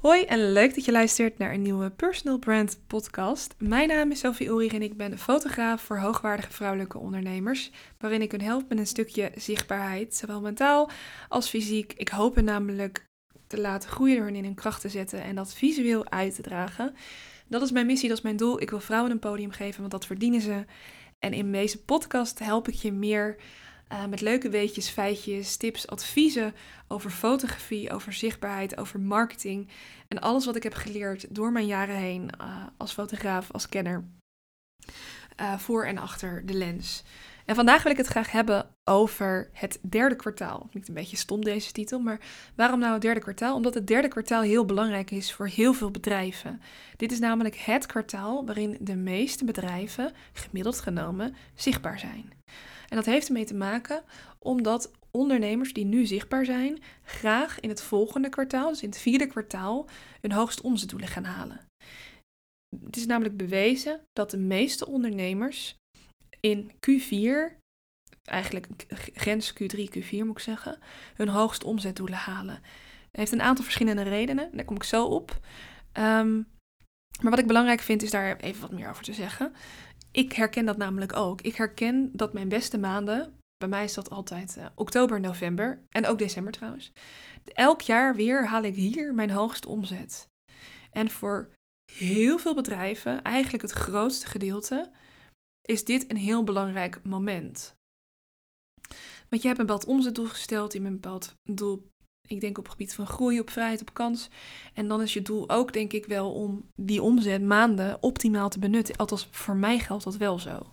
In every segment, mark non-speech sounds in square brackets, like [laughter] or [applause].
Hoi en leuk dat je luistert naar een nieuwe Personal Brand podcast. Mijn naam is Sophie Ulrich en ik ben fotograaf voor hoogwaardige vrouwelijke ondernemers, waarin ik hun help met een stukje zichtbaarheid, zowel mentaal als fysiek. Ik hoop hen namelijk te laten groeien door hen in hun kracht te zetten en dat visueel uit te dragen. Dat is mijn missie, dat is mijn doel. Ik wil vrouwen een podium geven, want dat verdienen ze. En in deze podcast help ik je meer uh, met leuke weetjes, feitjes, tips, adviezen over fotografie, over zichtbaarheid, over marketing. En alles wat ik heb geleerd door mijn jaren heen uh, als fotograaf, als kenner. Uh, voor en achter de lens. En vandaag wil ik het graag hebben over het derde kwartaal. Niet een beetje stom deze titel, maar waarom nou het derde kwartaal? Omdat het derde kwartaal heel belangrijk is voor heel veel bedrijven. Dit is namelijk het kwartaal waarin de meeste bedrijven, gemiddeld genomen, zichtbaar zijn. En dat heeft ermee te maken omdat ondernemers die nu zichtbaar zijn, graag in het volgende kwartaal, dus in het vierde kwartaal, hun hoogste omzetdoelen gaan halen. Het is namelijk bewezen dat de meeste ondernemers in Q4, eigenlijk grens Q3, Q4 moet ik zeggen, hun hoogste omzetdoelen halen. Het heeft een aantal verschillende redenen, daar kom ik zo op. Um, maar wat ik belangrijk vind is daar even wat meer over te zeggen. Ik herken dat namelijk ook. Ik herken dat mijn beste maanden, bij mij is dat altijd uh, oktober, november en ook december trouwens. Elk jaar weer haal ik hier mijn hoogste omzet. En voor heel veel bedrijven, eigenlijk het grootste gedeelte, is dit een heel belangrijk moment. Want je hebt een bepaald omzetdoel gesteld, je hebt een bepaald doel ik denk op het gebied van groei, op vrijheid, op kans. En dan is je doel ook, denk ik wel, om die omzet maanden optimaal te benutten. Althans, voor mij geldt dat wel zo.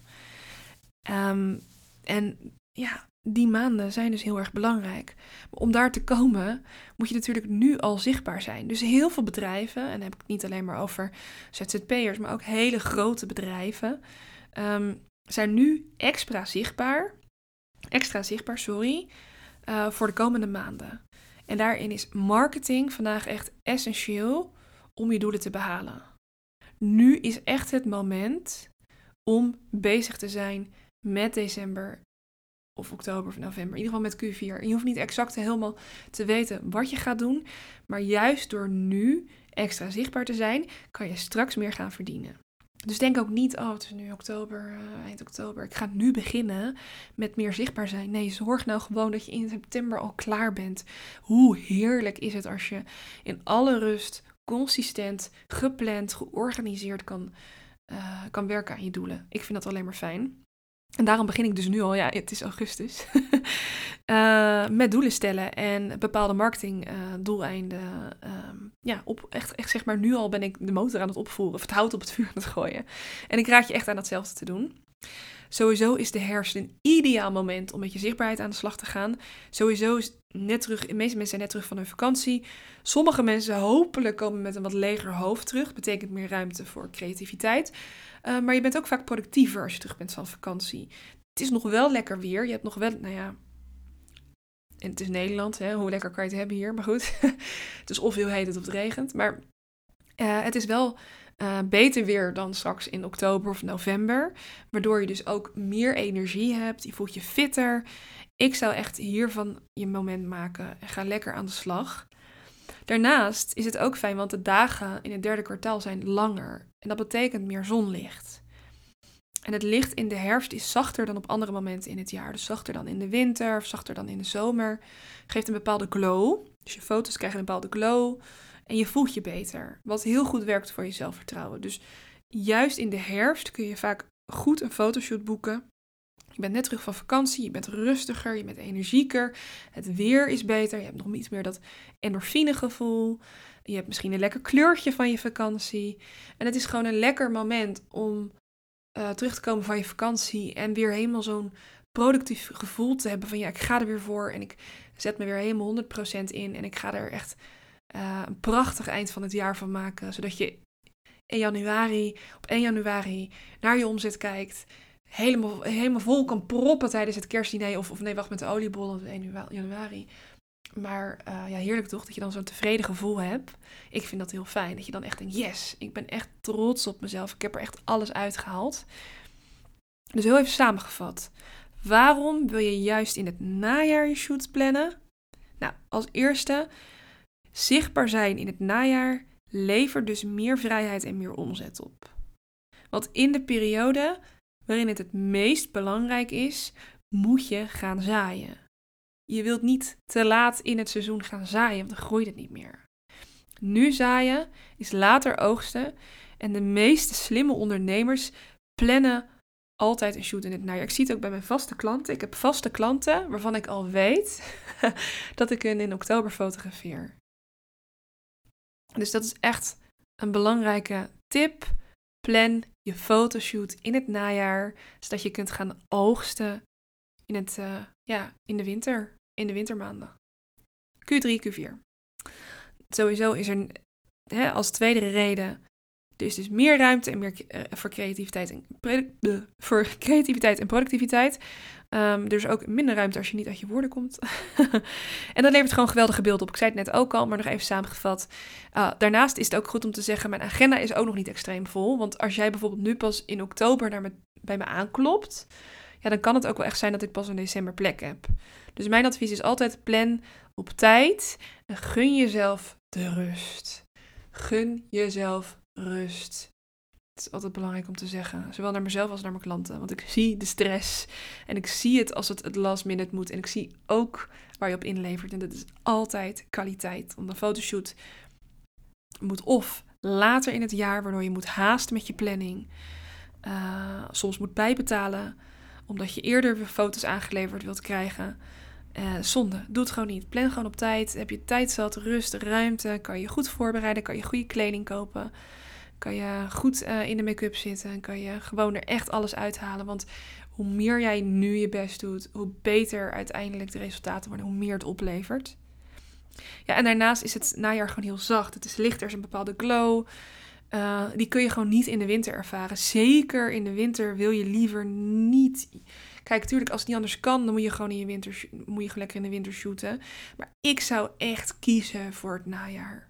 Um, en ja, die maanden zijn dus heel erg belangrijk. Maar om daar te komen, moet je natuurlijk nu al zichtbaar zijn. Dus heel veel bedrijven, en dan heb ik het niet alleen maar over ZZP'ers, maar ook hele grote bedrijven, um, zijn nu extra zichtbaar. Extra zichtbaar, sorry. Uh, voor de komende maanden. En daarin is marketing vandaag echt essentieel om je doelen te behalen. Nu is echt het moment om bezig te zijn met december of oktober of november. In ieder geval met Q4. je hoeft niet exact helemaal te weten wat je gaat doen. Maar juist door nu extra zichtbaar te zijn, kan je straks meer gaan verdienen. Dus denk ook niet, oh het is nu oktober, uh, eind oktober, ik ga nu beginnen met meer zichtbaar zijn. Nee, zorg nou gewoon dat je in september al klaar bent. Hoe heerlijk is het als je in alle rust, consistent, gepland, georganiseerd kan, uh, kan werken aan je doelen. Ik vind dat alleen maar fijn. En daarom begin ik dus nu al, ja, het is augustus, uh, [laughs] met doelen stellen en bepaalde marketingdoeleinden. Uh, um, ja, op, echt, echt zeg maar, nu al ben ik de motor aan het opvoeren, of het hout op het vuur aan het gooien. En ik raad je echt aan hetzelfde te doen. Sowieso is de herfst een ideaal moment om met je zichtbaarheid aan de slag te gaan. Sowieso is net terug, de meeste mensen zijn net terug van hun vakantie. Sommige mensen hopelijk komen met een wat leger hoofd terug. Betekent meer ruimte voor creativiteit. Uh, maar je bent ook vaak productiever als je terug bent van vakantie. Het is nog wel lekker weer. Je hebt nog wel, nou ja. En het is Nederland, hè? hoe lekker kan je het hebben hier? Maar goed, [laughs] het is of heel heet of het regent. Maar uh, het is wel uh, beter weer dan straks in oktober of november. Waardoor je dus ook meer energie hebt. Je voelt je fitter. Ik zou echt hiervan je moment maken en ga lekker aan de slag. Daarnaast is het ook fijn, want de dagen in het derde kwartaal zijn langer. En dat betekent meer zonlicht. En het licht in de herfst is zachter dan op andere momenten in het jaar. Dus zachter dan in de winter of zachter dan in de zomer. Geeft een bepaalde glow. Dus je foto's krijgen een bepaalde glow. En je voelt je beter. Wat heel goed werkt voor je zelfvertrouwen. Dus juist in de herfst kun je vaak goed een fotoshoot boeken. Je bent net terug van vakantie, je bent rustiger, je bent energieker. Het weer is beter, je hebt nog iets meer dat endorfinegevoel. Je hebt misschien een lekker kleurtje van je vakantie. En het is gewoon een lekker moment om uh, terug te komen van je vakantie en weer helemaal zo'n productief gevoel te hebben van ja, ik ga er weer voor en ik zet me weer helemaal 100% in en ik ga er echt uh, een prachtig eind van het jaar van maken, zodat je in januari, op 1 januari naar je omzet kijkt, helemaal, helemaal vol kan proppen tijdens het kerstdiner of, of nee, wacht met de oliebollen op 1 januari. Maar uh, ja, heerlijk toch, dat je dan zo'n tevreden gevoel hebt. Ik vind dat heel fijn, dat je dan echt denkt, yes, ik ben echt trots op mezelf. Ik heb er echt alles uitgehaald. Dus heel even samengevat. Waarom wil je juist in het najaar je shoots plannen? Nou, als eerste Zichtbaar zijn in het najaar levert dus meer vrijheid en meer omzet op. Want in de periode waarin het het meest belangrijk is, moet je gaan zaaien. Je wilt niet te laat in het seizoen gaan zaaien, want dan groeit het niet meer. Nu zaaien is later oogsten en de meeste slimme ondernemers plannen altijd een shoot in het najaar. Ik zie het ook bij mijn vaste klanten. Ik heb vaste klanten waarvan ik al weet [laughs] dat ik hen in oktober fotografeer. Dus dat is echt een belangrijke tip. Plan je fotoshoot in het najaar, zodat je kunt gaan oogsten in, het, uh, ja, in de winter, in de wintermaanden. Q3, Q4. Sowieso is er hè, als tweede reden is dus meer ruimte en meer uh, voor, creativiteit en, voor [laughs] creativiteit en productiviteit. Um, is ook minder ruimte als je niet uit je woorden komt. [laughs] en dat levert gewoon geweldige beelden op. Ik zei het net ook al, maar nog even samengevat. Uh, daarnaast is het ook goed om te zeggen, mijn agenda is ook nog niet extreem vol. Want als jij bijvoorbeeld nu pas in oktober naar me, bij me aanklopt, ja, dan kan het ook wel echt zijn dat ik pas in december plek heb. Dus mijn advies is altijd plan op tijd en gun jezelf de rust. Gun jezelf rust. Het is altijd belangrijk om te zeggen, zowel naar mezelf als naar mijn klanten. Want ik zie de stress en ik zie het als het het last minute moet. En ik zie ook waar je op inlevert. En dat is altijd kwaliteit. Want een fotoshoot moet of later in het jaar, waardoor je moet haasten met je planning. Uh, soms moet bijbetalen, omdat je eerder foto's aangeleverd wilt krijgen. Uh, zonde, doe het gewoon niet. Plan gewoon op tijd. Heb je tijd zat, rust, ruimte. Kan je goed voorbereiden. Kan je goede kleding kopen. Kan je goed uh, in de make-up zitten. En kan je gewoon er echt alles uithalen. Want hoe meer jij nu je best doet, hoe beter uiteindelijk de resultaten worden. Hoe meer het oplevert. Ja, en daarnaast is het najaar gewoon heel zacht. Het is licht, er is een bepaalde glow. Uh, die kun je gewoon niet in de winter ervaren. Zeker in de winter wil je liever niet Kijk, natuurlijk, als het niet anders kan, dan moet je gewoon in je winter, moet je lekker in de winter shooten. Maar ik zou echt kiezen voor het najaar.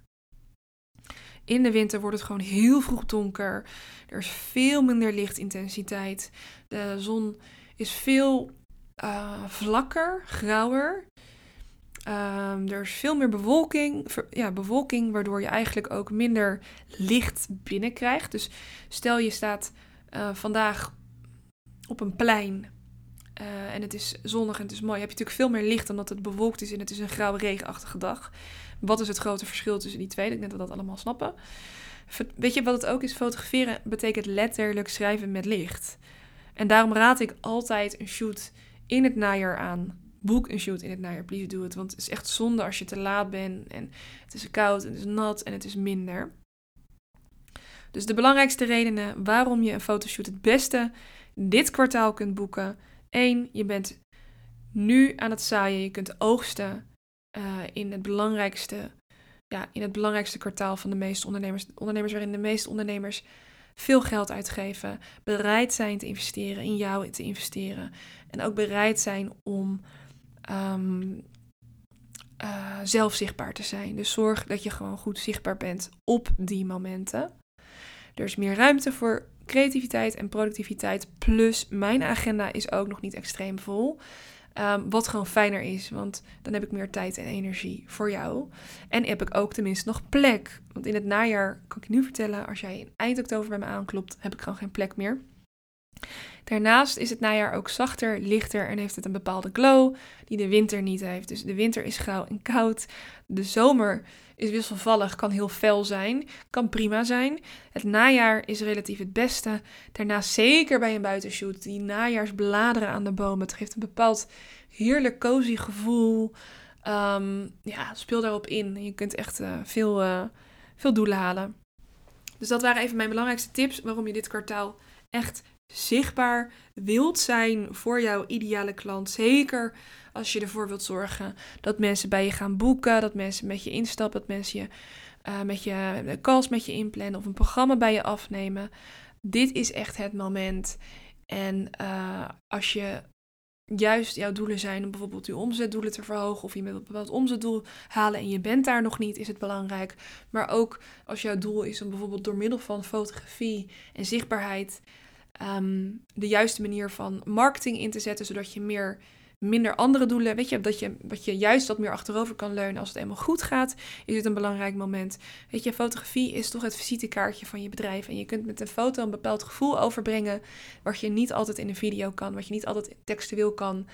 In de winter wordt het gewoon heel vroeg donker. Er is veel minder lichtintensiteit. De zon is veel uh, vlakker, grauwer. Um, er is veel meer bewolking, ja, bewolking, waardoor je eigenlijk ook minder licht binnenkrijgt. Dus stel je staat uh, vandaag op een plein uh, en het is zonnig en het is mooi, heb je natuurlijk veel meer licht dan dat het bewolkt is en het is een grauwe regenachtige dag. Wat is het grote verschil tussen die twee? Ik denk dat we dat allemaal snappen. Weet je wat het ook is? Fotograferen betekent letterlijk schrijven met licht. En daarom raad ik altijd een shoot in het najaar aan. Boek een shoot in het najaar, please do it. Want het is echt zonde als je te laat bent en het is koud en het is nat en het is minder. Dus de belangrijkste redenen waarom je een fotoshoot het beste dit kwartaal kunt boeken, 1. Je bent nu aan het zaaien. Je kunt oogsten uh, in, het belangrijkste, ja, in het belangrijkste kwartaal van de meeste ondernemers. Ondernemers waarin de meeste ondernemers veel geld uitgeven. Bereid zijn te investeren, in jou te investeren. En ook bereid zijn om um, uh, zelf zichtbaar te zijn. Dus zorg dat je gewoon goed zichtbaar bent op die momenten. Er is meer ruimte voor creativiteit en productiviteit. Plus mijn agenda is ook nog niet extreem vol. Um, wat gewoon fijner is, want dan heb ik meer tijd en energie voor jou. En heb ik ook tenminste nog plek. Want in het najaar, kan ik je nu vertellen, als jij in eind oktober bij me aanklopt, heb ik gewoon geen plek meer. Daarnaast is het najaar ook zachter, lichter en heeft het een bepaalde glow die de winter niet heeft. Dus de winter is grauw en koud. De zomer is wisselvallig, kan heel fel zijn, kan prima zijn. Het najaar is relatief het beste. Daarnaast zeker bij een buitenshoot, die najaarsbladeren aan de bomen. Het geeft een bepaald heerlijk cozy gevoel. Um, ja, speel daarop in. Je kunt echt uh, veel, uh, veel doelen halen. Dus dat waren even mijn belangrijkste tips waarom je dit kwartaal echt zichtbaar wilt zijn voor jouw ideale klant. Zeker als je ervoor wilt zorgen dat mensen bij je gaan boeken, dat mensen met je instappen, dat mensen je, uh, met je calls met je inplannen of een programma bij je afnemen. Dit is echt het moment. En uh, als je juist jouw doelen zijn om bijvoorbeeld je omzetdoelen te verhogen of je met een bepaald omzetdoel halen en je bent daar nog niet, is het belangrijk. Maar ook als jouw doel is om bijvoorbeeld door middel van fotografie en zichtbaarheid um, de juiste manier van marketing in te zetten, zodat je meer minder andere doelen. Weet je, dat je, wat je juist wat meer achterover kan leunen als het eenmaal goed gaat, is het een belangrijk moment. Weet je, fotografie is toch het visitekaartje van je bedrijf. En je kunt met een foto een bepaald gevoel overbrengen, wat je niet altijd in een video kan, wat je niet altijd textueel kan.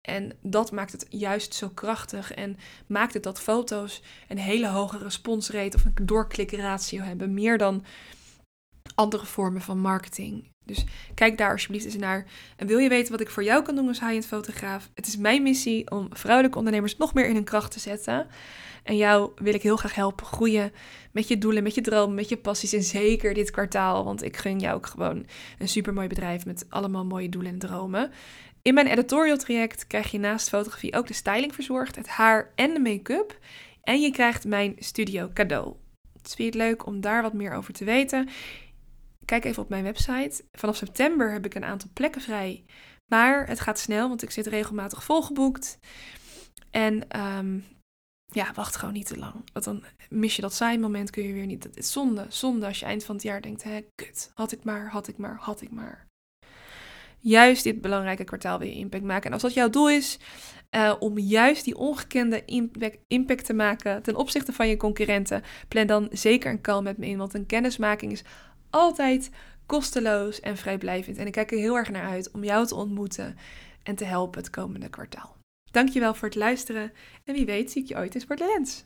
En dat maakt het juist zo krachtig en maakt het dat foto's een hele hoge responsrate of een doorklikratio hebben. Meer dan andere vormen van marketing. Dus kijk daar alsjeblieft eens naar. En wil je weten wat ik voor jou kan doen als high-end fotograaf? Het is mijn missie om vrouwelijke ondernemers nog meer in hun kracht te zetten. En jou wil ik heel graag helpen groeien met je doelen, met je dromen, met je passies. En zeker dit kwartaal, want ik gun jou ook gewoon een supermooi bedrijf met allemaal mooie doelen en dromen. In mijn editorial traject krijg je naast fotografie ook de styling verzorgd, het haar en de make-up. En je krijgt mijn studio cadeau. Het is het leuk om daar wat meer over te weten? Kijk even op mijn website. Vanaf september heb ik een aantal plekken vrij. Maar het gaat snel, want ik zit regelmatig volgeboekt. En ehm, ja, wacht gewoon niet te lang. Want dan mis je dat saai moment, kun je weer niet. Het is zonde, zonde als je eind van het jaar denkt, hè, kut, had ik maar, had ik maar, had ik maar juist dit belangrijke kwartaal weer impact maken. En als dat jouw doel is, uh, om juist die ongekende impact, impact, te maken ten opzichte van je concurrenten, plan dan zeker een call met me in. Want een kennismaking is altijd kosteloos en vrijblijvend. En ik kijk er heel erg naar uit om jou te ontmoeten en te helpen het komende kwartaal. Dankjewel voor het luisteren en wie weet zie ik je ooit in Sport Lens.